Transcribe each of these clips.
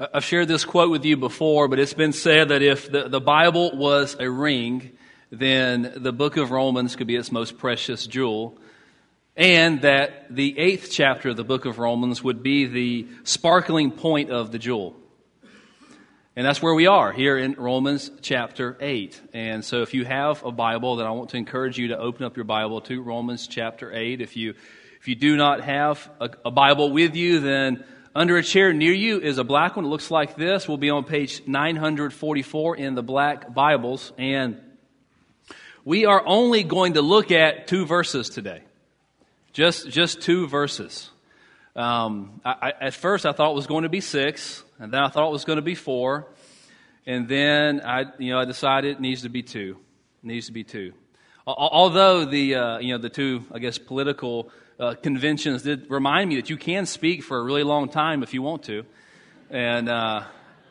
I've shared this quote with you before, but it's been said that if the, the Bible was a ring, then the book of Romans could be its most precious jewel. And that the eighth chapter of the book of Romans would be the sparkling point of the jewel. And that's where we are here in Romans chapter 8. And so if you have a Bible, then I want to encourage you to open up your Bible to Romans chapter 8. If you, if you do not have a, a Bible with you, then under a chair near you is a black one. It looks like this. We'll be on page 944 in the black Bibles. And we are only going to look at two verses today. Just, just two verses. Um, I, I, at first, I thought it was going to be six, and then I thought it was going to be four, and then I, you know, I decided it needs to be two. It needs to be two. Although the, uh, you know, the two, I guess, political uh, conventions did remind me that you can speak for a really long time if you want to. And, uh,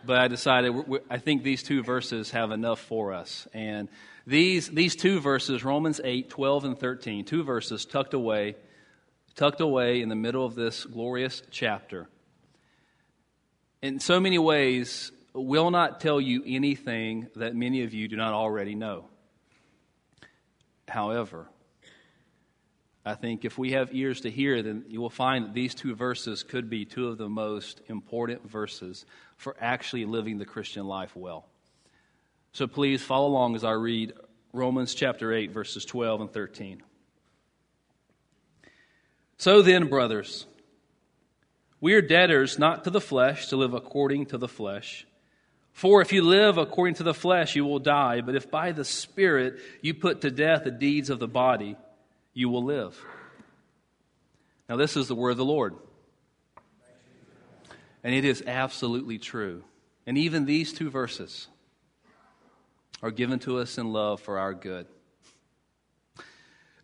but I decided, we're, we're, I think these two verses have enough for us. And these, these two verses, Romans 8, 12, and 13, two verses tucked away, tucked away in the middle of this glorious chapter, in so many ways, will not tell you anything that many of you do not already know. However, I think if we have ears to hear, then you will find that these two verses could be two of the most important verses for actually living the Christian life well. So please follow along as I read Romans chapter 8, verses 12 and 13. So then, brothers, we are debtors not to the flesh to live according to the flesh. For if you live according to the flesh, you will die. But if by the Spirit you put to death the deeds of the body, you will live. Now, this is the word of the Lord. And it is absolutely true. And even these two verses are given to us in love for our good.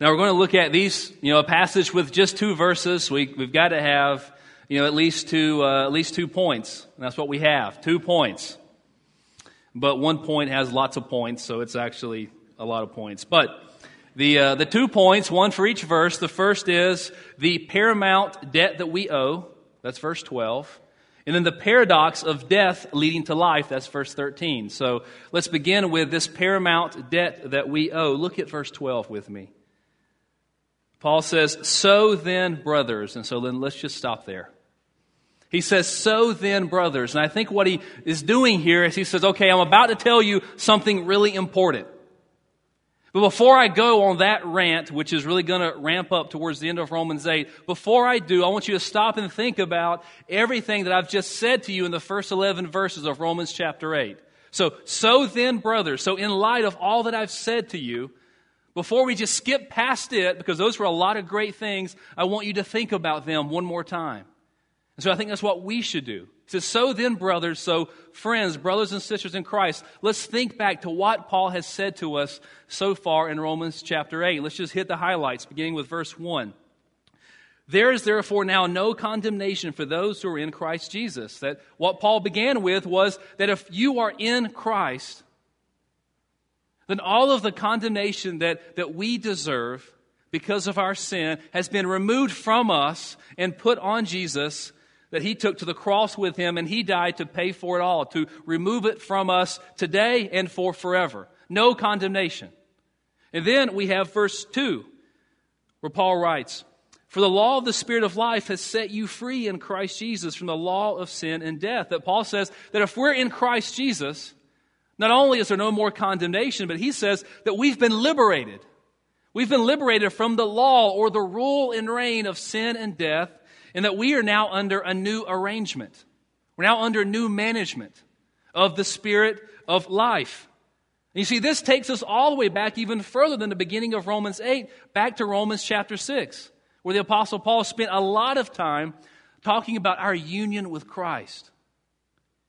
Now, we're going to look at these, you know, a passage with just two verses. We, we've got to have, you know, at least two, uh, at least two points. And that's what we have two points. But one point has lots of points, so it's actually a lot of points. But the, uh, the two points, one for each verse. The first is the paramount debt that we owe. That's verse 12. And then the paradox of death leading to life. That's verse 13. So let's begin with this paramount debt that we owe. Look at verse 12 with me. Paul says, So then, brothers. And so then let's just stop there. He says, So then, brothers. And I think what he is doing here is he says, Okay, I'm about to tell you something really important. But before I go on that rant, which is really going to ramp up towards the end of Romans 8, before I do, I want you to stop and think about everything that I've just said to you in the first 11 verses of Romans chapter 8. So, so then, brothers, so in light of all that I've said to you, before we just skip past it, because those were a lot of great things, I want you to think about them one more time. And so I think that's what we should do. He says, So then, brothers, so friends, brothers and sisters in Christ, let's think back to what Paul has said to us so far in Romans chapter 8. Let's just hit the highlights, beginning with verse 1. There is therefore now no condemnation for those who are in Christ Jesus. That what Paul began with was that if you are in Christ, then all of the condemnation that, that we deserve because of our sin has been removed from us and put on Jesus that he took to the cross with him and he died to pay for it all, to remove it from us today and for forever. No condemnation. And then we have verse 2, where Paul writes, For the law of the Spirit of life has set you free in Christ Jesus from the law of sin and death. That Paul says that if we're in Christ Jesus, not only is there no more condemnation, but he says that we've been liberated. We've been liberated from the law or the rule and reign of sin and death and that we are now under a new arrangement. We're now under a new management of the Spirit of life. And you see, this takes us all the way back even further than the beginning of Romans 8, back to Romans chapter 6, where the Apostle Paul spent a lot of time talking about our union with Christ.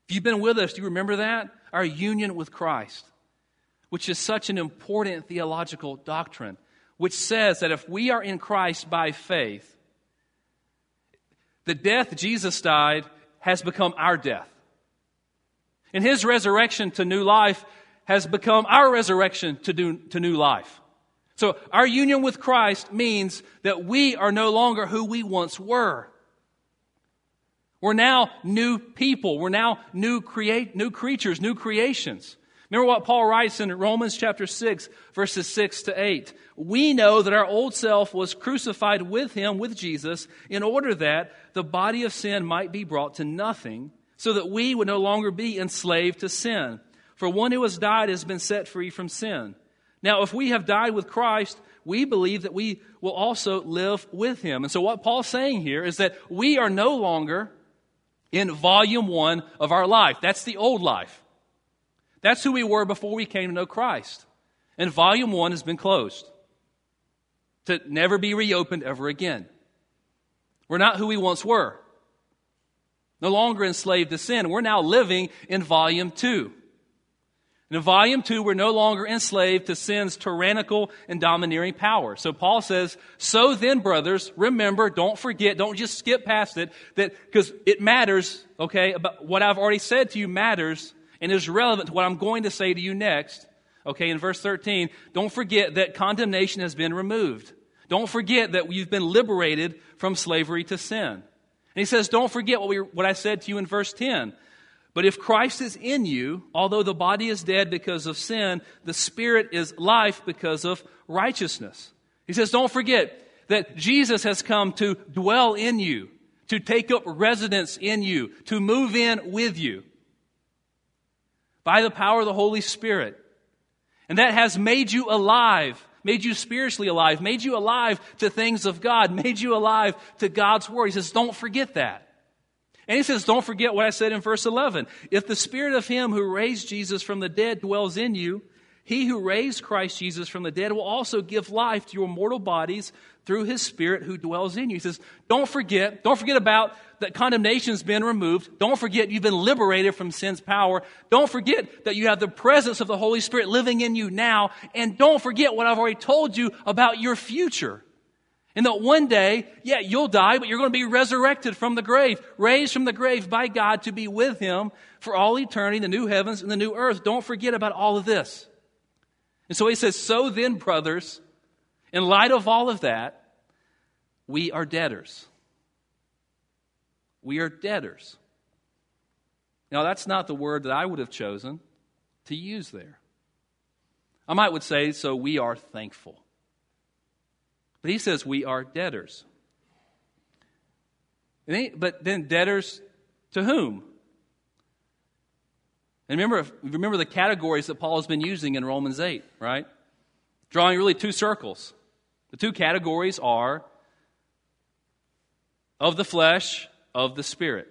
If you've been with us, do you remember that? Our union with Christ, which is such an important theological doctrine, which says that if we are in Christ by faith, the death Jesus died has become our death. And his resurrection to new life has become our resurrection to, do, to new life. So our union with Christ means that we are no longer who we once were. We're now new people. We're now new create new creatures, new creations. Remember what Paul writes in Romans chapter 6, verses 6 to 8. We know that our old self was crucified with him, with Jesus, in order that the body of sin might be brought to nothing, so that we would no longer be enslaved to sin. For one who has died has been set free from sin. Now, if we have died with Christ, we believe that we will also live with him. And so, what Paul's saying here is that we are no longer in volume one of our life. That's the old life. That's who we were before we came to know Christ. And volume one has been closed to never be reopened ever again. We're not who we once were. No longer enslaved to sin. We're now living in volume two. And in volume two, we're no longer enslaved to sin's tyrannical and domineering power. So Paul says, so then, brothers, remember, don't forget, don't just skip past it, that, because it matters, okay, about what I've already said to you matters and is relevant to what I'm going to say to you next. Okay, in verse 13, don't forget that condemnation has been removed. Don't forget that you've been liberated from slavery to sin. And he says, don't forget what, we, what I said to you in verse 10 but if Christ is in you, although the body is dead because of sin, the spirit is life because of righteousness. He says, don't forget that Jesus has come to dwell in you, to take up residence in you, to move in with you by the power of the Holy Spirit. And that has made you alive, made you spiritually alive, made you alive to things of God, made you alive to God's Word. He says, don't forget that. And he says, don't forget what I said in verse 11. If the spirit of him who raised Jesus from the dead dwells in you, he who raised Christ Jesus from the dead will also give life to your mortal bodies through his spirit who dwells in you. He says, don't forget, don't forget about that condemnation's been removed. Don't forget you've been liberated from sin's power. Don't forget that you have the presence of the Holy Spirit living in you now. And don't forget what I've already told you about your future. And that one day, yeah, you'll die, but you're going to be resurrected from the grave, raised from the grave by God to be with Him for all eternity, the new heavens and the new earth. Don't forget about all of this. And so he says, So then, brothers, in light of all of that, we are debtors. We are debtors. Now, that's not the word that I would have chosen to use there. I might would say, so we are thankful. But he says we are debtors. But then debtors to whom? And remember, remember the categories that Paul has been using in Romans 8, right? Drawing really two circles. The two categories are of the flesh, of the spirit.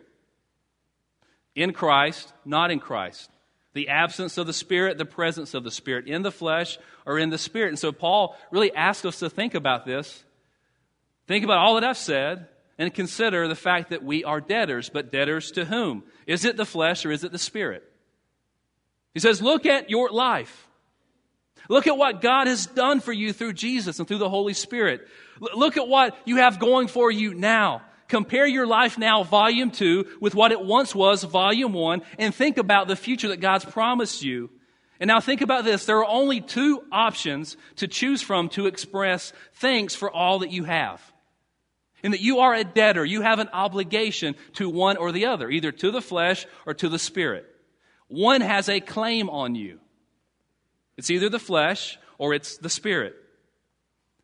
In Christ, not in Christ the absence of the Spirit, the presence of the Spirit, in the flesh or in the Spirit. And so Paul really asks us to think about this. Think about all that I've said and consider the fact that we are debtors, but debtors to whom? Is it the flesh or is it the Spirit? He says, Look at your life. Look at what God has done for you through Jesus and through the Holy Spirit. Look at what you have going for you now. Compare your life now, volume two, with what it once was, volume one, and think about the future that God's promised you. And now think about this. There are only two options to choose from to express thanks for all that you have. And that you are a debtor. You have an obligation to one or the other, either to the flesh or to the spirit. One has a claim on you. It's either the flesh or it's the spirit.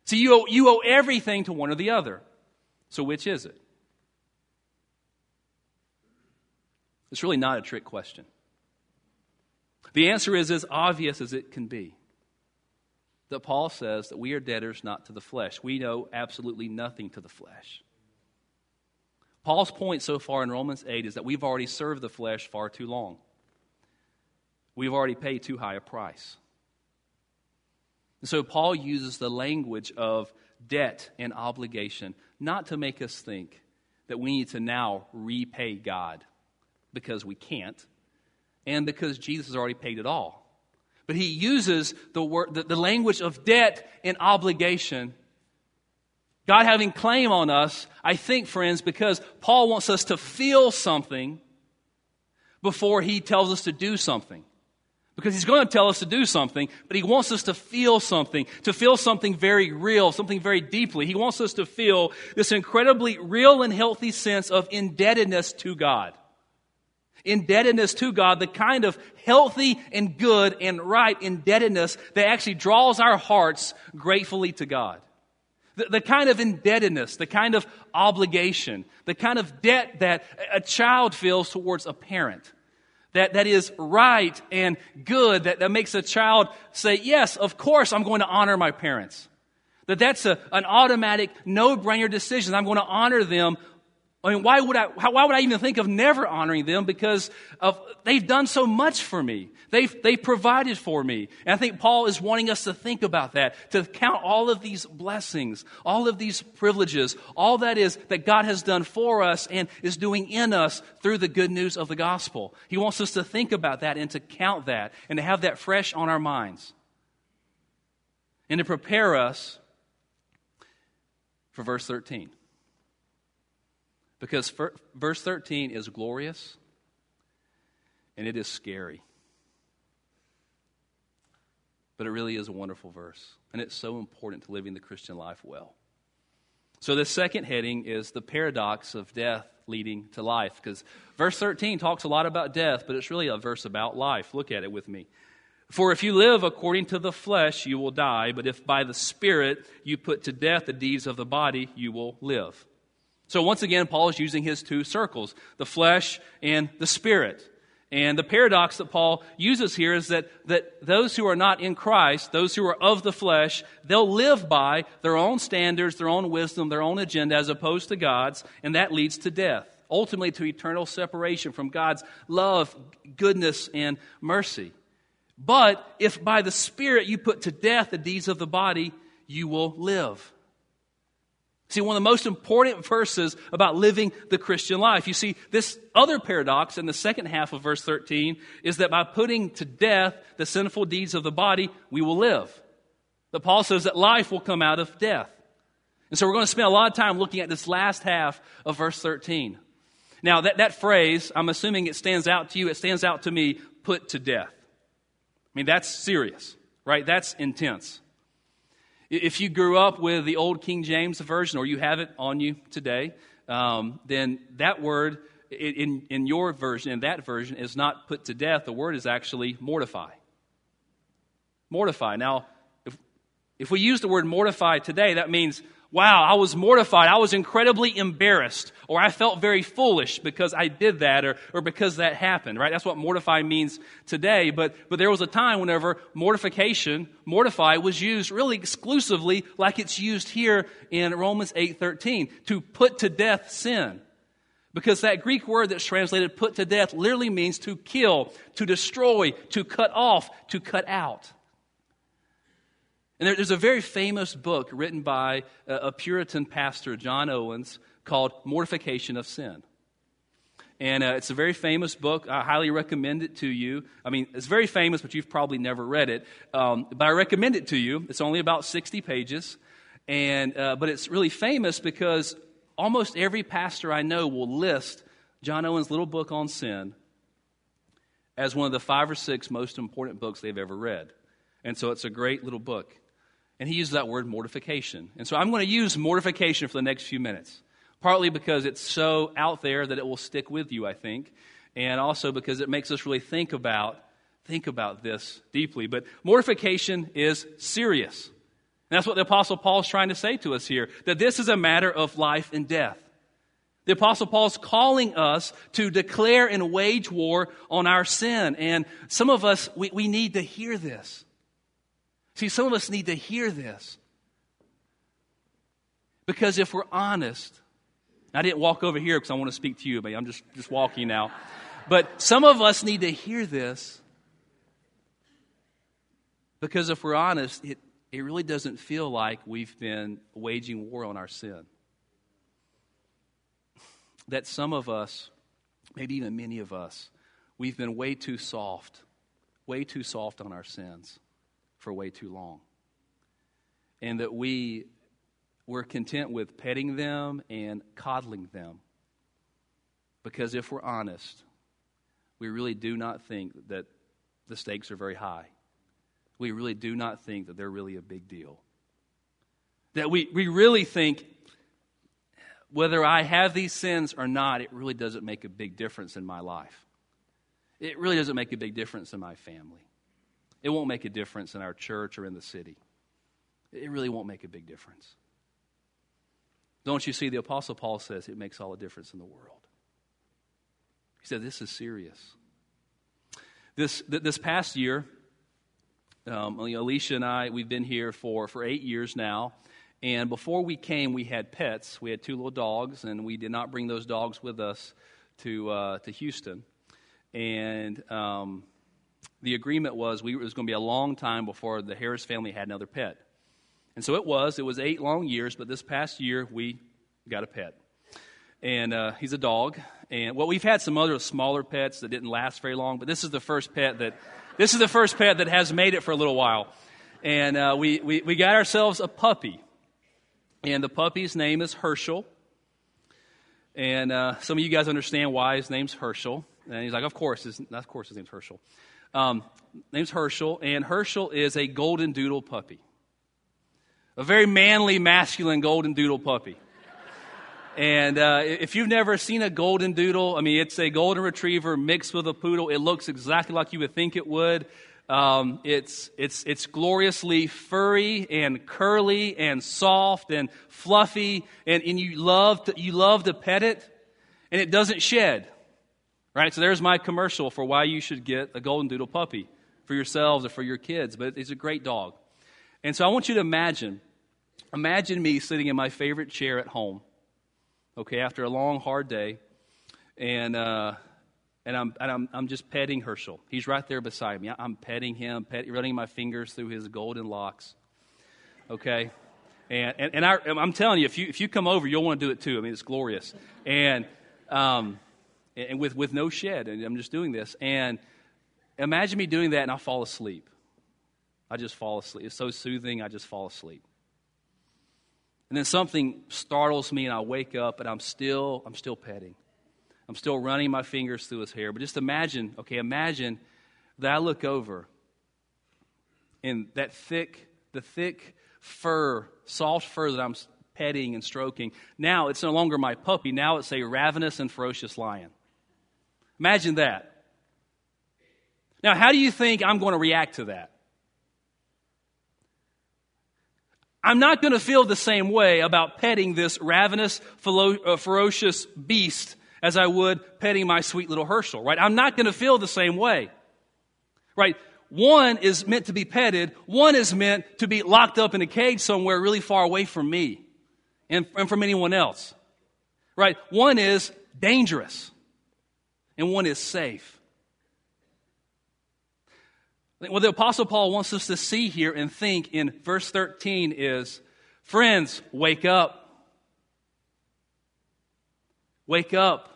So you owe, you owe everything to one or the other. So which is it? It's really not a trick question. The answer is as obvious as it can be. That Paul says that we are debtors not to the flesh. We know absolutely nothing to the flesh. Paul's point so far in Romans 8 is that we've already served the flesh far too long. We've already paid too high a price. And so Paul uses the language of debt and obligation not to make us think that we need to now repay God because we can't, and because Jesus has already paid it all. But he uses the, word, the, the language of debt and obligation. God having claim on us, I think, friends, because Paul wants us to feel something before he tells us to do something. Because he's going to tell us to do something, but he wants us to feel something, to feel something very real, something very deeply. He wants us to feel this incredibly real and healthy sense of indebtedness to God. Indebtedness to God, the kind of healthy and good and right indebtedness that actually draws our hearts gratefully to God. The, the, kind of indebtedness, the kind of obligation, the kind of debt that a child feels towards a parent that, that is right and good, that, that makes a child say, Yes, of course, I'm going to honor my parents. That that's a, an automatic, no brainer decision. I'm going to honor them I mean, why would I, why would I even think of never honoring them? Because of, they've done so much for me. They've, they've provided for me. And I think Paul is wanting us to think about that, to count all of these blessings, all of these privileges, all that is that God has done for us and is doing in us through the good news of the gospel. He wants us to think about that and to count that and to have that fresh on our minds. And to prepare us for verse 13. Because verse 13 is glorious and it is scary. But it really is a wonderful verse. And it's so important to living the Christian life well. So, the second heading is the paradox of death leading to life. Because verse 13 talks a lot about death, but it's really a verse about life. Look at it with me. For if you live according to the flesh, you will die, but if by the Spirit you put to death the deeds of the body, you will live. So once again, Paul is using his two circles the flesh and the spirit. And the paradox that Paul uses here is that, that those who are not in Christ, those who are of the flesh, they'll live by their own standards, their own wisdom, their own agenda as opposed to God's, and that leads to death, ultimately to eternal separation from God's love, goodness, and mercy. But if by the Spirit you put to death the deeds of the body, you will live. See, one of the most important verses about living the Christian life. You see, this other paradox in the second half of verse 13 is that by putting to death the sinful deeds of the body, we will live. That Paul says that life will come out of death. And so we're going to spend a lot of time looking at this last half of verse 13. Now, that, that phrase, I'm assuming it stands out to you, it stands out to me, put to death. I mean, that's serious, right? That's intense. If you grew up with the old King James Version or you have it on you today, um, then that word in, in your version, in that version, is not put to death. The word is actually mortify. Mortify. Now, if, if we use the word mortify today, that means wow, I was mortified. I was incredibly embarrassed. Or I felt very foolish because I did that or, or because that happened, right? That's what mortify means today. But, but there was a time whenever mortification, mortify, was used really exclusively like it's used here in Romans 8.13, to put to death sin. Because that Greek word that's translated put to death literally means to kill, to destroy, to cut off, to cut out. And there, there's a very famous book written by a, a Puritan pastor, John Owens, called Mortification of Sin. And uh, it's a very famous book. I highly recommend it to you. I mean, it's very famous, but you've probably never read it. Um, but I recommend it to you. It's only about 60 pages. And, uh, but it's really famous because almost every pastor I know will list John Owen's little book on sin as one of the five or six most important books they've ever read. And so it's a great little book. And he used that word mortification. And so I'm going to use mortification for the next few minutes, partly because it's so out there that it will stick with you, I think, and also because it makes us really think about think about this deeply. But mortification is serious. And that's what the Apostle Paul is trying to say to us here that this is a matter of life and death. The Apostle Paul is calling us to declare and wage war on our sin. And some of us, we, we need to hear this. See, some of us need to hear this. Because if we're honest, I didn't walk over here because I want to speak to you, but I'm just, just walking now. But some of us need to hear this because if we're honest, it, it really doesn't feel like we've been waging war on our sin. That some of us, maybe even many of us, we've been way too soft, way too soft on our sins for way too long. And that we we're content with petting them and coddling them. Because if we're honest, we really do not think that the stakes are very high. We really do not think that they're really a big deal. That we, we really think whether I have these sins or not, it really doesn't make a big difference in my life. It really doesn't make a big difference in my family. It won't make a difference in our church or in the city. It really won't make a big difference. Don't you see, the Apostle Paul says it makes all the difference in the world. He said, This is serious. This, this past year, um, Alicia and I, we've been here for, for eight years now. And before we came, we had pets. We had two little dogs, and we did not bring those dogs with us to, uh, to Houston. And um, the agreement was we, it was going to be a long time before the Harris family had another pet. And so it was. It was eight long years, but this past year we got a pet. And uh, he's a dog. And well, we've had some other smaller pets that didn't last very long, but this is the first pet that this is the first pet that has made it for a little while. And uh, we, we, we got ourselves a puppy. And the puppy's name is Herschel. And uh, some of you guys understand why his name's Herschel. And he's like, of course, his, of course his name's Herschel. Um, name's Herschel, and Herschel is a golden doodle puppy. A very manly, masculine golden doodle puppy. And uh, if you've never seen a golden doodle, I mean, it's a golden retriever mixed with a poodle. It looks exactly like you would think it would. Um, it's, it's, it's gloriously furry and curly and soft and fluffy, and, and you, love to, you love to pet it, and it doesn't shed. Right? So there's my commercial for why you should get a golden doodle puppy for yourselves or for your kids. But it's a great dog. And so I want you to imagine imagine me sitting in my favorite chair at home, okay, after a long, hard day, and, uh, and, I'm, and I'm, I'm just petting Herschel. He's right there beside me. I'm petting him, pet, running my fingers through his golden locks, okay? And, and, and I, am telling you, if you, if you come over, you'll want to do it too. I mean, it's glorious. And, um, and with, with no shed, and I'm just doing this. And imagine me doing that, and I'll fall asleep. I just fall asleep. It's so soothing, I just fall asleep. And then something startles me and I wake up and I'm still I'm still petting. I'm still running my fingers through his hair. But just imagine, okay, imagine that I look over and that thick, the thick fur, soft fur that I'm petting and stroking, now it's no longer my puppy. Now it's a ravenous and ferocious lion. Imagine that. Now, how do you think I'm going to react to that? I'm not going to feel the same way about petting this ravenous, uh, ferocious beast as I would petting my sweet little Herschel, right? I'm not going to feel the same way, right? One is meant to be petted, one is meant to be locked up in a cage somewhere really far away from me and, and from anyone else, right? One is dangerous, and one is safe. What the Apostle Paul wants us to see here and think in verse 13 is friends, wake up. Wake up.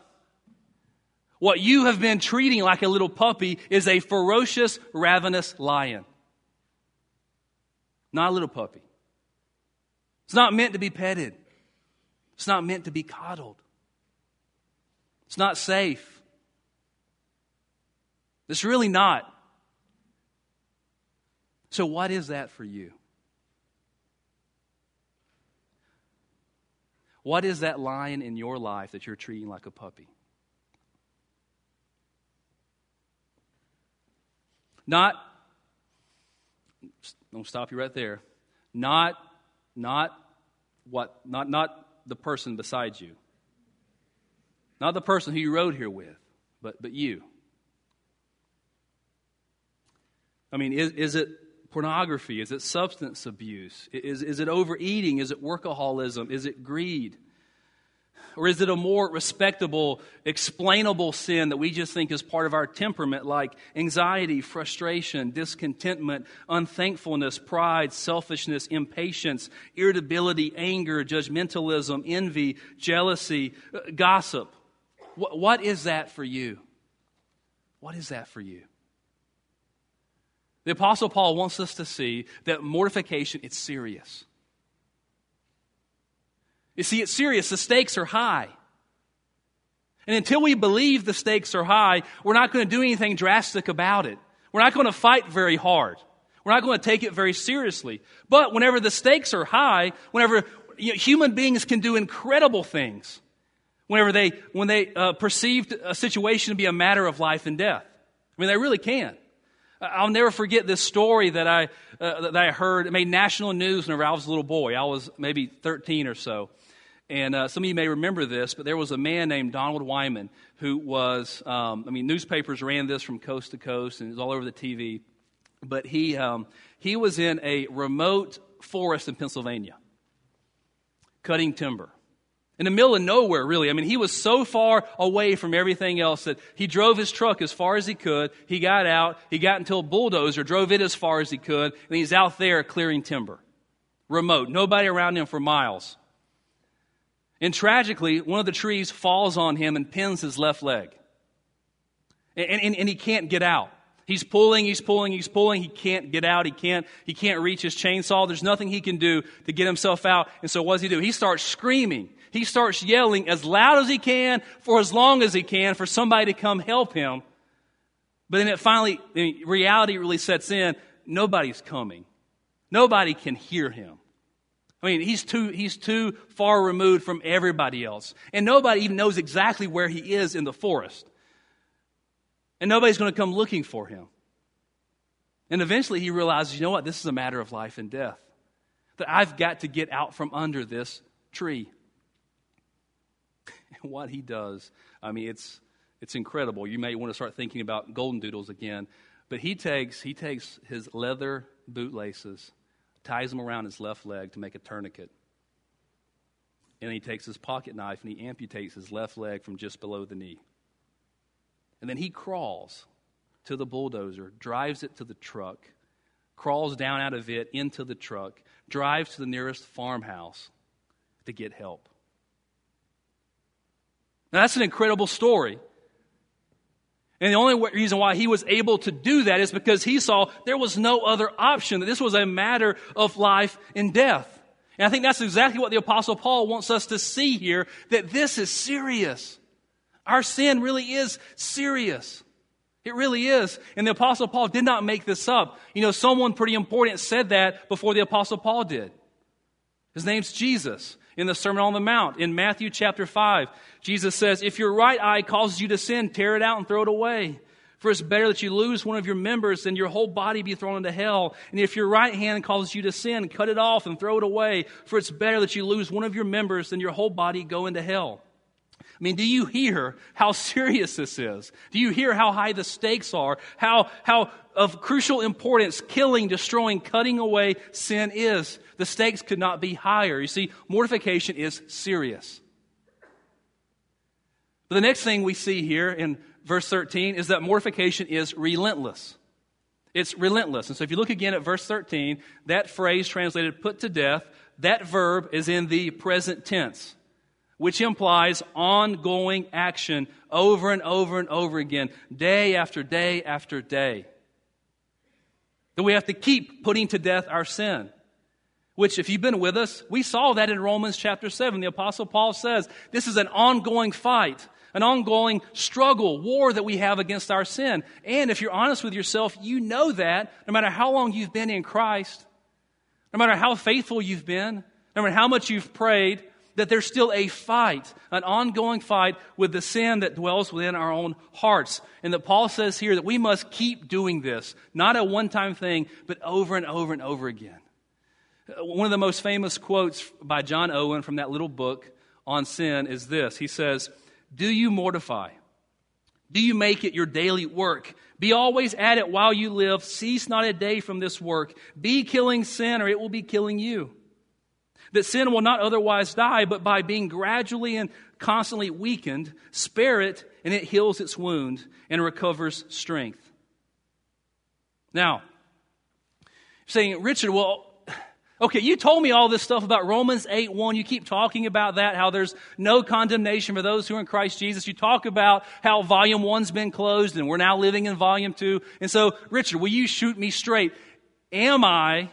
What you have been treating like a little puppy is a ferocious, ravenous lion. Not a little puppy. It's not meant to be petted. It's not meant to be coddled. It's not safe. It's really not. So, what is that for you? What is that lion in your life that you're treating like a puppy? Not, don't stop you right there. Not, not what, not, not the person beside you. Not the person who you rode here with, but, but you. I mean, is, is it pornography? Is it substance abuse? Is, is it overeating? Is it workaholism? Is it greed? Or is it a more respectable, explainable sin that we just think is part of our temperament, like anxiety, frustration, discontentment, unthankfulness, pride, selfishness, impatience, irritability, anger, judgmentalism, envy, jealousy, uh, gossip? What, what is that for you? What is that for you? The Apostle Paul wants us to see that mortification, it's serious. You see, it's serious. The stakes are high. And until we believe the stakes are high, we're not going to do anything drastic about it. We're not going to fight very hard. We're not going to take it very seriously. But whenever the stakes are high, whenever you know, human beings can do incredible things, whenever they, when they uh, perceived a situation to be a matter of life and death. I mean, they really can. I'll never forget this story that I, uh, that I heard. It made national news whenever I was a little boy. I was maybe 13 or so. And uh, some of you may remember this, but there was a man named Donald Wyman who was, um, I mean, newspapers ran this from coast to coast and it was all over the TV. But he, um, he was in a remote forest in Pennsylvania cutting timber in the middle of nowhere, really. I mean, he was so far away from everything else that he drove his truck as far as he could. He got out, he got into a bulldozer, drove it as far as he could, and he's out there clearing timber. Remote, nobody around him for miles. And tragically, one of the trees falls on him and pins his left leg. And, and, and he can't get out. He's pulling, he's pulling, he's pulling. He can't get out. He can't, he can't reach his chainsaw. There's nothing he can do to get himself out. And so what does he do? He starts screaming. He starts yelling as loud as he can for as long as he can for somebody to come help him. But then it finally, reality really sets in. Nobody's coming. Nobody can hear him. I mean, he's too, he's too far removed from everybody else. And nobody even knows exactly where he is in the forest. And nobody's going to come looking for him. And eventually he realizes, you know what? This is a matter of life and death. That I've got to get out from under this tree. What he does, I mean, it's, it's incredible. You may want to start thinking about golden doodles again. But he takes, he takes his leather bootlaces ties them around his left leg to make a tourniquet. And he takes his pocket knife and he amputates his left leg from just below the knee. And then he crawls to the bulldozer, drives it to the truck, crawls down out of it into the truck, drives to the nearest farmhouse to get help. Now, that's an incredible story. And the only reason why he was able to do that is because he saw there was no other option, that this was a matter of life and death. And I think that's exactly what the Apostle Paul wants us to see here that this is serious. Our sin really is serious. It really is. And the Apostle Paul did not make this up. You know, someone pretty important said that before the Apostle Paul did. His name's Jesus in the Sermon on the Mount in Matthew chapter 5. Jesus says, If your right eye causes you to sin, tear it out and throw it away. For it's better that you lose one of your members than your whole body be thrown into hell. And if your right hand causes you to sin, cut it off and throw it away. For it's better that you lose one of your members than your whole body go into hell. I mean, do you hear how serious this is? Do you hear how high the stakes are? How, how of crucial importance killing, destroying, cutting away sin is? The stakes could not be higher. You see, mortification is serious. But the next thing we see here in verse 13 is that mortification is relentless. It's relentless. And so if you look again at verse 13, that phrase translated put to death, that verb is in the present tense which implies ongoing action over and over and over again, day after day after day. That we have to keep putting to death our sin. Which, if you've been with us, we saw that in Romans chapter 7. The Apostle Paul says this is an ongoing fight, an ongoing struggle, war that we have against our sin. And if you're honest with yourself, you know that no matter how long you've been in Christ, no matter how faithful you've been, no matter how much you've prayed, that there's still a fight, an ongoing fight with the sin that dwells within our own hearts. And that Paul says here that we must keep doing this, not a one time thing, but over and over and over again. Uh, one of the most famous quotes by John Owen from that little book on sin is this He says, Do you mortify? Do you make it your daily work? Be always at it while you live. Cease not a day from this work. Be killing sin, or it will be killing you that sin will not otherwise die, but by being gradually and constantly weakened, spare it and it heals its wound and recovers strength. Now, saying, Richard, well, okay, you told me all this stuff about Romans 8 1. You keep talking about that, how there's no condemnation for those who are in Christ Jesus. You talk about how volume one's been closed and we're now living in volume two. And so, Richard, will you shoot me straight? Am I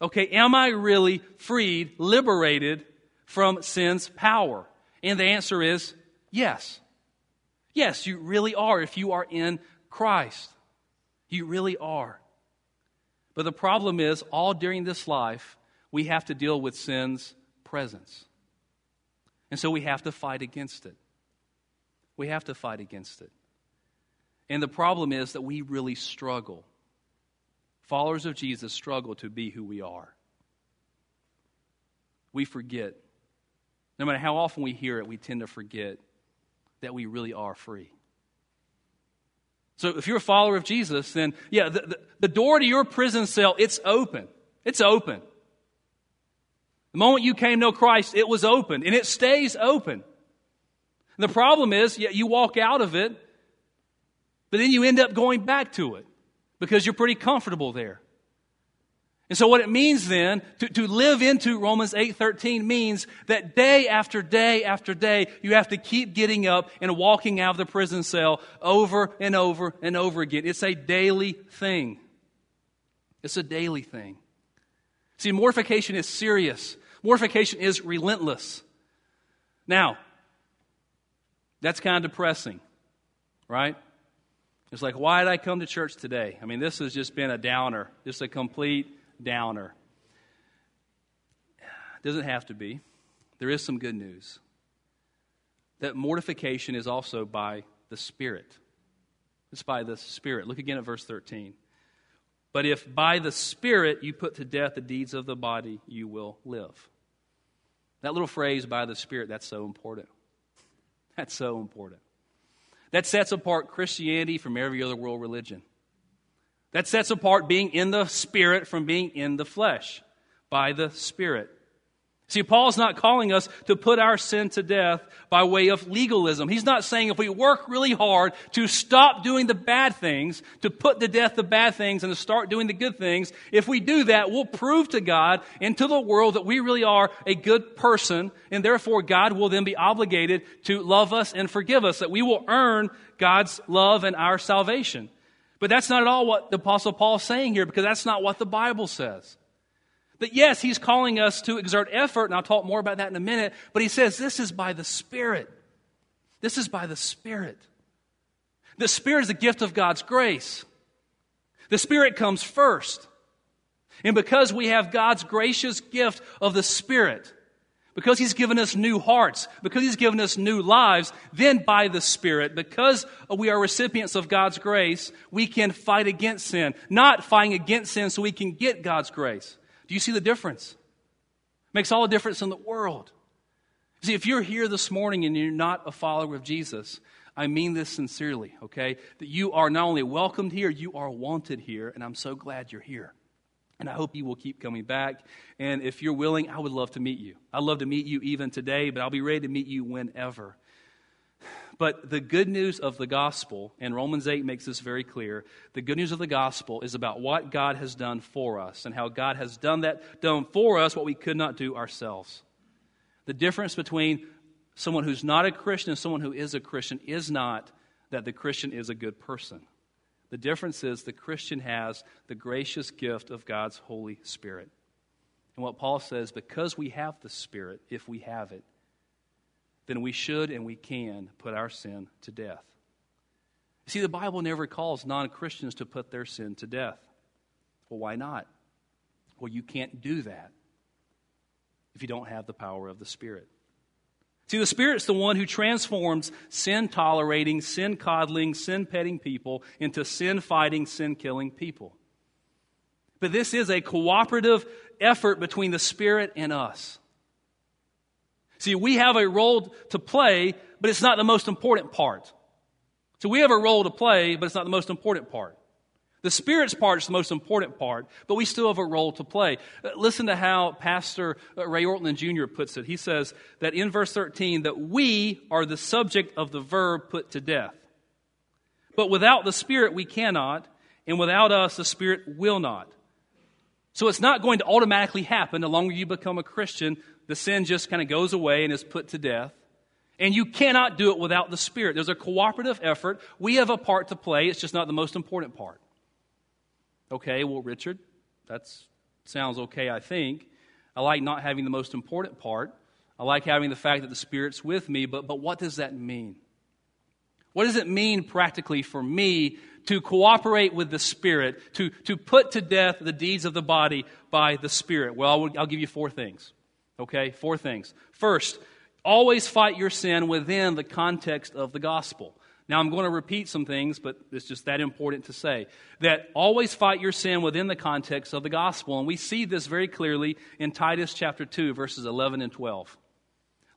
Okay, am I really freed, liberated from sin's power? And the answer is yes. Yes, you really are if you are in Christ. You really are. But the problem is, all during this life, we have to deal with sin's presence. And so we have to fight against it. We have to fight against it. And the problem is that we really struggle. Followers of Jesus struggle to be who we are. We forget. No matter how often we hear it, we tend to forget that we really are free. So if you're a follower of Jesus, then yeah, the, the, the, door to your prison cell, it's open. It's open. The moment you came to Christ, it was open, and it stays open. And the problem is, yeah, you walk out of it, but then you end up going back to it because you're pretty comfortable there. And so what it means then to, to live into Romans 8:13 means that day after day after day you have to keep getting up and walking out of the prison cell over and over and over again. It's a daily thing. It's a daily thing. See, mortification is serious. Mortification is relentless. Now, that's kind of depressing, right? It's like, why did I come to church today? I mean, this has just been a downer, just a complete downer. It doesn't have to be. There is some good news. That mortification is also by the Spirit. It's by the Spirit. Look again at verse 13. But if by the Spirit you put to death the deeds of the body, you will live. That little phrase, by the Spirit, that's so important. That's so important. That sets apart Christianity from every other world religion. That sets apart being in the Spirit from being in the flesh by the Spirit. See, Paul's not calling us to put our sin to death by way of legalism. He's not saying if we work really hard to stop doing the bad things, to put to death the bad things and to start doing the good things, if we do that, we'll prove to God and to the world that we really are a good person, and therefore God will then be obligated to love us and forgive us, that we will earn God's love and our salvation. But that's not at all what the Apostle Paul is saying here because that's not what the Bible says. That yes, he's calling us to exert effort, and I'll talk more about that in a minute, but he says this is by the Spirit. This is by the Spirit. The Spirit is a gift of God's grace. The Spirit comes first. And because we have God's gracious gift of the Spirit, because He's given us new hearts, because He's given us new lives, then by the Spirit, because we are recipients of God's grace, we can fight against sin. Not fighting against sin so we can get God's grace. Do you see the difference? Makes all the difference in the world. See, if you're here this morning and you're not a follower of Jesus, I mean this sincerely, okay? That you are not only welcomed here, you are wanted here, and I'm so glad you're here. And I hope you will keep coming back. And if you're willing, I would love to meet you. I'd love to meet you even today, but I'll be ready to meet you whenever. But the good news of the gospel, and Romans 8 makes this very clear, the good news of the gospel is about what God has done for us and how God has done that, done for us what we could not do ourselves. The difference between someone who's not a Christian and someone who is a Christian is not that the Christian is a good person. The difference is the Christian has the gracious gift of God's Holy Spirit. And what Paul says, because we have the Spirit, if we have it, then we should and we can put our sin to death. See, the Bible never calls non Christians to put their sin to death. Well, why not? Well, you can't do that if you don't have the power of the Spirit. See, the Spirit's the one who transforms sin tolerating, sin coddling, sin petting people into sin fighting, sin killing people. But this is a cooperative effort between the Spirit and us. See, we have a role to play, but it's not the most important part. So we have a role to play, but it's not the most important part. The Spirit's part is the most important part, but we still have a role to play. Uh, listen to how Pastor uh, Ray Ortlund Jr. puts it. He says that in verse 13 that we are the subject of the verb put to death. But without the Spirit we cannot, and without us the Spirit will not. So it's not going to automatically happen the longer you become a Christian. The sin just kind of goes away and is put to death. And you cannot do it without the Spirit. There's a cooperative effort. We have a part to play. It's just not the most important part. Okay, well, Richard, that sounds okay, I think. I like not having the most important part. I like having the fact that the Spirit's with me, but, but what does that mean? What does it mean practically for me to cooperate with the Spirit, to, to put to death the deeds of the body by the Spirit? Well, I'll, I'll give you four things. Okay, four things. First, always fight your sin within the context of the gospel. Now, I'm going to repeat some things, but it's just that important to say. That always fight your sin within the context of the gospel. And we see this very clearly in Titus chapter 2, verses 11 and 12.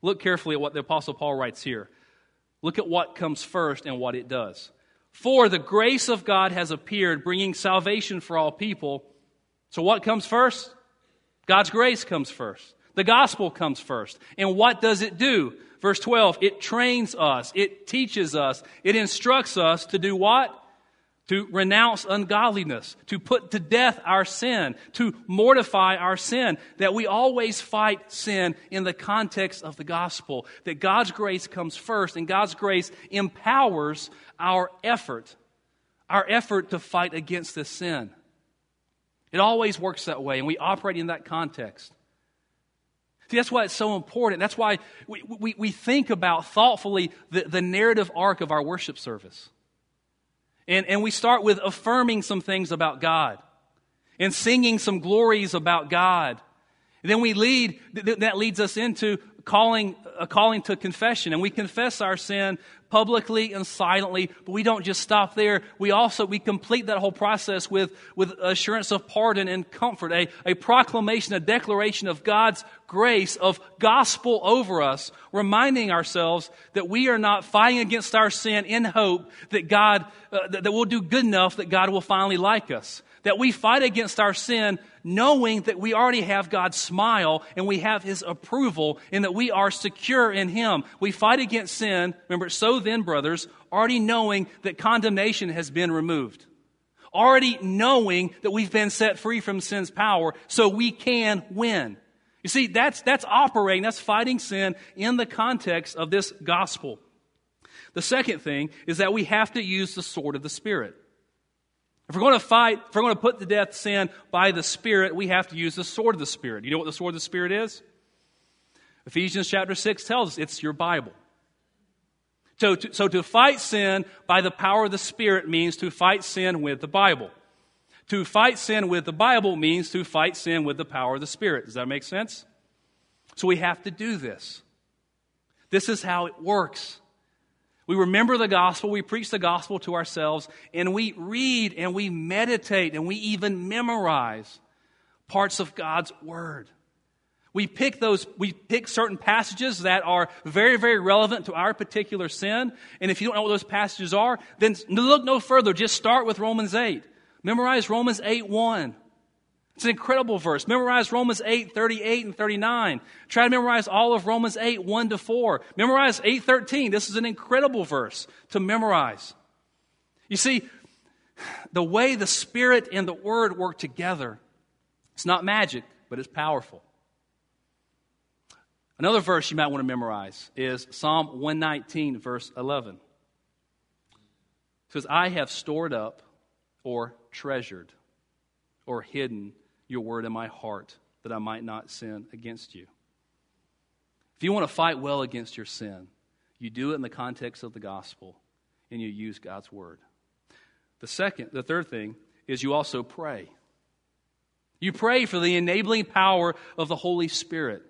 Look carefully at what the Apostle Paul writes here. Look at what comes first and what it does. For the grace of God has appeared, bringing salvation for all people. So, what comes first? God's grace comes first. The gospel comes first. And what does it do? Verse 12, it trains us, it teaches us, it instructs us to do what? To renounce ungodliness, to put to death our sin, to mortify our sin, that we always fight sin in the context of the gospel, that God's grace comes first, and God's grace empowers our effort, our effort to fight against this sin. It always works that way, and we operate in that context. See, that's why it's so important. That's why we, we, we think about thoughtfully the, the narrative arc of our worship service. And, and we start with affirming some things about God and singing some glories about God. And then we lead, that leads us into calling, a calling to confession. And we confess our sin publicly and silently, but we don't just stop there. We also, we complete that whole process with, with assurance of pardon and comfort, a, a proclamation, a declaration of God's grace, of gospel over us, reminding ourselves that we are not fighting against our sin in hope that God, uh, that, that we'll do good enough that God will finally like us. That we fight against our sin knowing that we already have God's smile and we have His approval and that we are secure in Him. We fight against sin, remember, so then, brothers, already knowing that condemnation has been removed. Already knowing that we've been set free from sin's power so we can win. You see, that's, that's operating, that's fighting sin in the context of this gospel. The second thing is that we have to use the sword of the Spirit. If we're going to fight, if we're going to put to death sin by the Spirit, we have to use the sword of the Spirit. You know what the sword of the Spirit is? Ephesians chapter 6 tells us it's your Bible. So to, so to fight sin by the power of the Spirit means to fight sin with the Bible. To fight sin with the Bible means to fight sin with the power of the Spirit. Does that make sense? So we have to do this. This is how it works. We remember the gospel, we preach the gospel to ourselves, and we read and we meditate and we even memorize parts of God's word. We pick those, we pick certain passages that are very, very relevant to our particular sin. And if you don't know what those passages are, then look no further. Just start with Romans 8. Memorize Romans 8 1. It's an incredible verse. Memorize Romans 8, 38 and 39. Try to memorize all of Romans 8, 1 to 4. Memorize 8, 13. This is an incredible verse to memorize. You see, the way the Spirit and the Word work together, it's not magic, but it's powerful. Another verse you might want to memorize is Psalm 119, verse 11. It says, I have stored up or treasured or hidden your word in my heart that I might not sin against you. If you want to fight well against your sin, you do it in the context of the gospel and you use God's word. The second, the third thing is you also pray. You pray for the enabling power of the Holy Spirit.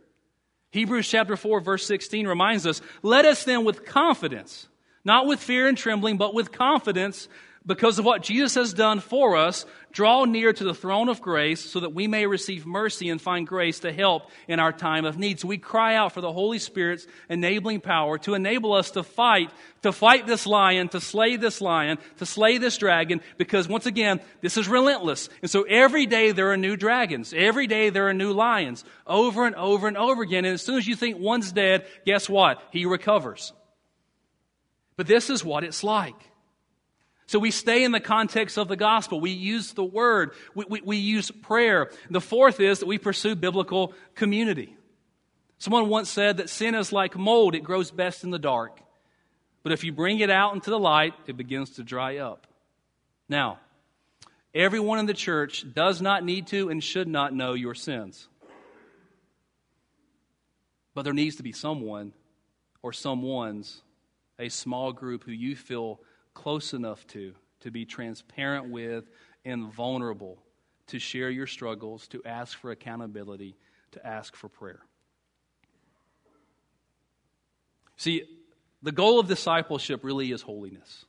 Hebrews chapter 4 verse 16 reminds us, let us then with confidence, not with fear and trembling, but with confidence because of what Jesus has done for us, draw near to the throne of grace so that we may receive mercy and find grace to help in our time of need. So we cry out for the Holy Spirit's enabling power to enable us to fight, to fight this lion, to slay this lion, to slay this dragon, because once again, this is relentless. And so every day there are new dragons. Every day there are new lions. Over and over and over again. And as soon as you think one's dead, guess what? He recovers. But this is what it's like. So we stay in the context of the gospel. We use the word. We, we, we, use prayer. The fourth is that we pursue biblical community. Someone once said that sin is like mold, it grows best in the dark. But if you bring it out into the light, it begins to dry up. Now, everyone in the church does not need to and should not know your sins. But there needs to be someone or someone's, a small group who you feel close enough to to be transparent with and vulnerable, to share your struggles, to ask for accountability, to ask for prayer. See, the goal of discipleship really is holiness.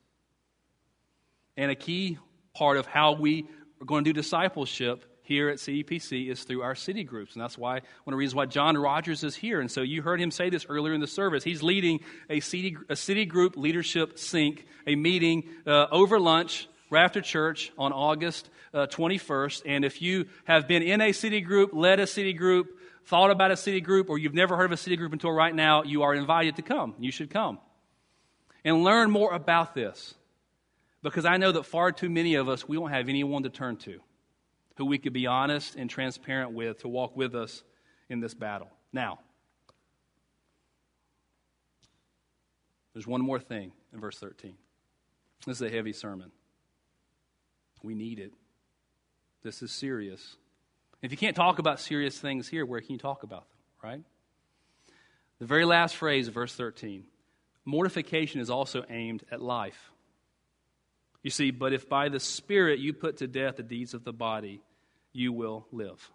And a key part of how we are going to do discipleship here at CEPC is through our city groups. And that's why one of the reasons why John Rogers is here. And so you heard him say this earlier in the service. He's leading a city, a city group leadership sync, a meeting uh, over lunch right after church on August uh, 21st. And if you have been in a city group, led a city group, thought about a city group, or you've never heard of a city group until right now, you are invited to come. You should come and learn more about this. Because I know that far too many of us, we don't have anyone to turn to who we could be honest and transparent with to walk with us in this battle. Now, there's one more thing in verse 13. This is a heavy sermon. We need it. This is serious. If you can't talk about serious things here, where can you talk about them, right? The very last phrase of verse 13 mortification is also aimed at life. You see, but if by the Spirit you put to death the deeds of the body, you will live.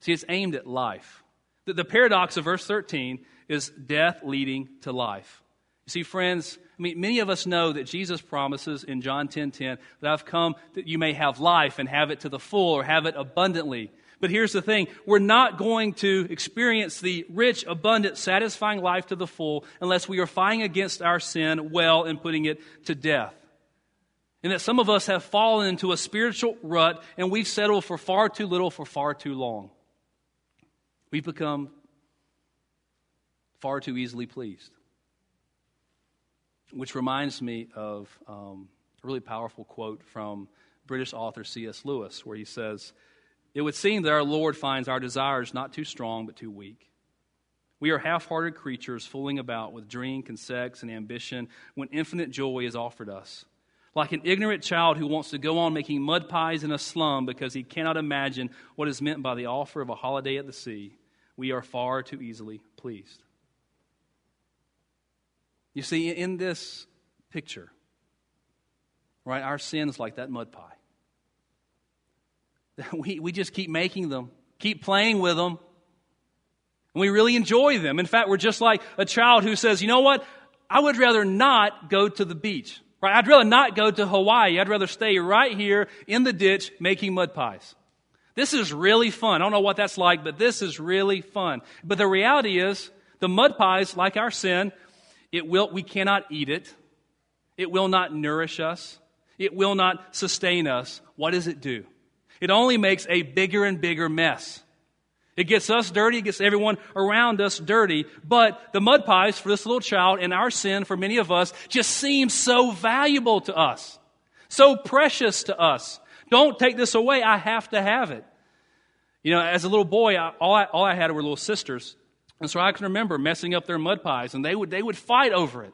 See, it's aimed at life. The, the paradox of verse 13 is death leading to life. You see, friends, I mean, many of us know that Jesus promises in John 10 10 that I've come that you may have life and have it to the full or have it abundantly. But here's the thing we're not going to experience the rich, abundant, satisfying life to the full unless we are fighting against our sin well and putting it to death and that some of us have fallen into a spiritual rut and we've settled for far too little for far too long. We've become far too easily pleased. Which reminds me of um, a really powerful quote from British author C.S. Lewis, where he says, It would seem that our Lord finds our desires not too strong, but too weak. We are half hearted creatures fooling about with drink and sex and ambition when infinite joy is offered us. Like an ignorant child who wants to go on making mud pies in a slum because he cannot imagine what is meant by the offer of a holiday at the sea, we are far too easily pleased. You see, in this picture, right, our sin is like that mud pie. We, we just keep making them, keep playing with them, and we really enjoy them. In fact, we're just like a child who says, you know what? I would rather not go to the beach. Right? I'd rather not go to Hawaii. I'd rather stay right here in the ditch making mud pies. This is really fun. I don't know what that's like, but this is really fun. But the reality is, the mud pies, like our sin, it will, we cannot eat it. It will not nourish us. It will not sustain us. What does it do? It only makes a bigger and bigger mess. It gets us dirty, it gets everyone around us dirty. But the mud pies for this little child and our sin for many of us just seem so valuable to us, so precious to us. Don't take this away. I have to have it. You know, as a little boy, I, all, I, all I had were little sisters. And so I can remember messing up their mud pies, and they would, they would fight over it.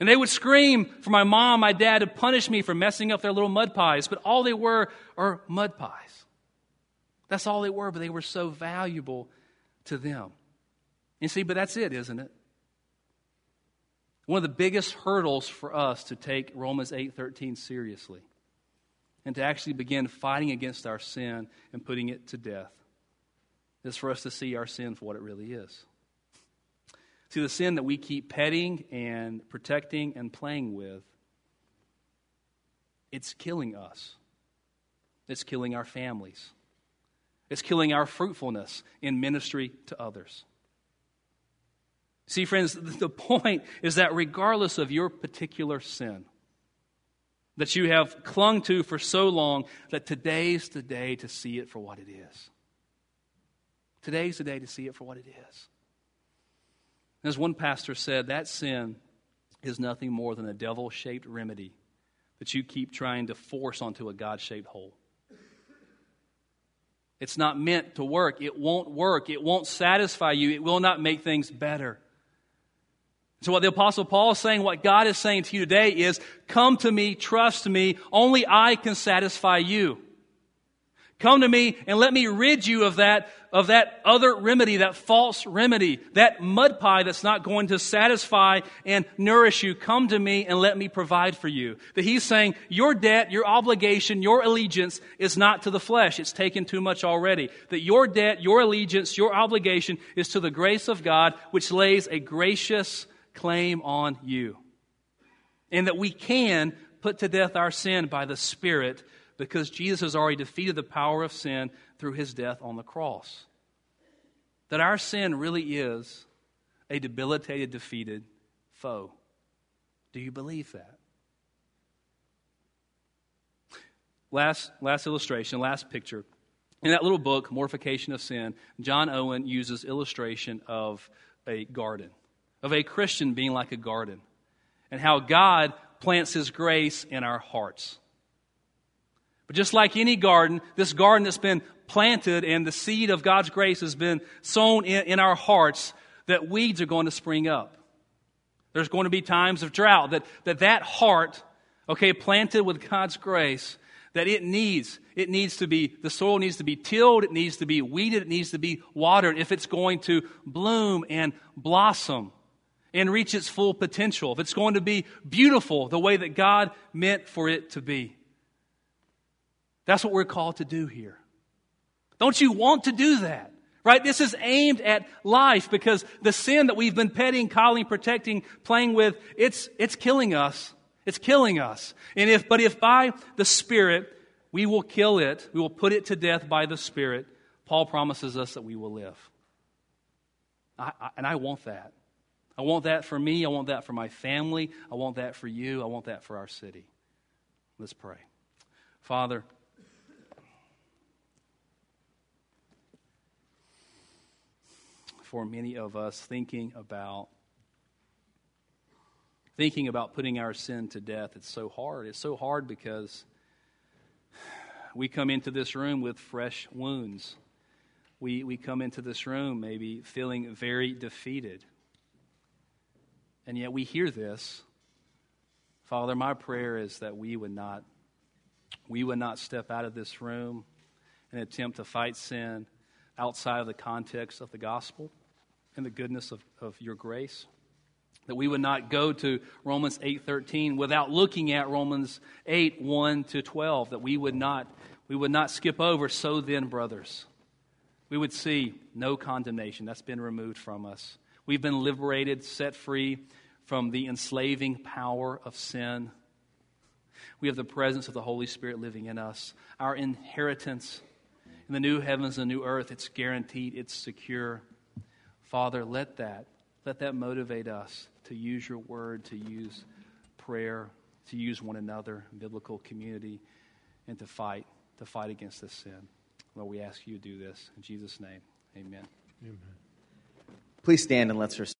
And they would scream for my mom, my dad to punish me for messing up their little mud pies. But all they were are mud pies. That's all they were, but they were so valuable to them. You see, but that's it, isn't it? One of the biggest hurdles for us to take Romans 8:13 seriously and to actually begin fighting against our sin and putting it to death is for us to see our sin for what it really is. See, the sin that we keep petting and protecting and playing with, it's killing us. It's killing our families. It's killing our fruitfulness in ministry to others. See, friends, the point is that regardless of your particular sin that you have clung to for so long, that today's the day to see it for what it is. Today's the day to see it for what it is. As one pastor said, that sin is nothing more than a devil shaped remedy that you keep trying to force onto a God shaped hole. It's not meant to work. It won't work. It won't satisfy you. It will not make things better. So, what the Apostle Paul is saying, what God is saying to you today is come to me, trust me. Only I can satisfy you. Come to me and let me rid you of that, of that other remedy, that false remedy, that mud pie that's not going to satisfy and nourish you. Come to me and let me provide for you. That he's saying your debt, your obligation, your allegiance is not to the flesh. It's taken too much already. That your debt, your allegiance, your obligation is to the grace of God, which lays a gracious claim on you. And that we can put to death our sin by the Spirit because Jesus has already defeated the power of sin through his death on the cross. That our sin really is a debilitated, defeated foe. Do you believe that? Last, last illustration, last picture. In that little book, Mortification of Sin, John Owen uses illustration of a garden, of a Christian being like a garden, and how God plants his grace in our hearts. But just like any garden, this garden that's been planted and the seed of God's grace has been sown in, in our hearts, that weeds are going to spring up. There's going to be times of drought, that that, that heart, okay, planted with God's grace, that it needs, it needs to be, the soil needs to be tilled, it needs to be weeded, it needs to be watered if it's going to bloom and blossom and reach its full potential, if it's going to be beautiful the way that God meant for it to be. That's what we're called to do here. Don't you want to do that? Right? This is aimed at life because the sin that we've been petting, calling, protecting, playing with, it's, it's killing us. It's killing us. And if, but if by the Spirit we will kill it, we will put it to death by the Spirit, Paul promises us that we will live. I, I, and I want that. I want that for me. I want that for my family. I want that for you. I want that for our city. Let's pray. Father, for many of us thinking about thinking about putting our sin to death. It's so hard. It's so hard because we come into this room with fresh wounds. We, we come into this room maybe feeling very defeated. And yet we hear this. Father my prayer is that we would not we would not step out of this room and attempt to fight sin outside of the context of the gospel and the goodness of, of your grace. That we would not go to Romans 8:13 without looking at Romans 8, 1 to 12. That we would not, we would not skip over, so then, brothers. We would see no condemnation. That's been removed from us. We've been liberated, set free from the enslaving power of sin. We have the presence of the Holy Spirit living in us. Our inheritance in the new heavens and new earth, it's guaranteed, it's secure. Father, let that, let that motivate us to use your word, to use prayer, to use one another, biblical community, and to fight, to fight against this sin. Lord, we ask you to do this. In Jesus' name, amen. Amen. Please stand and let's respond.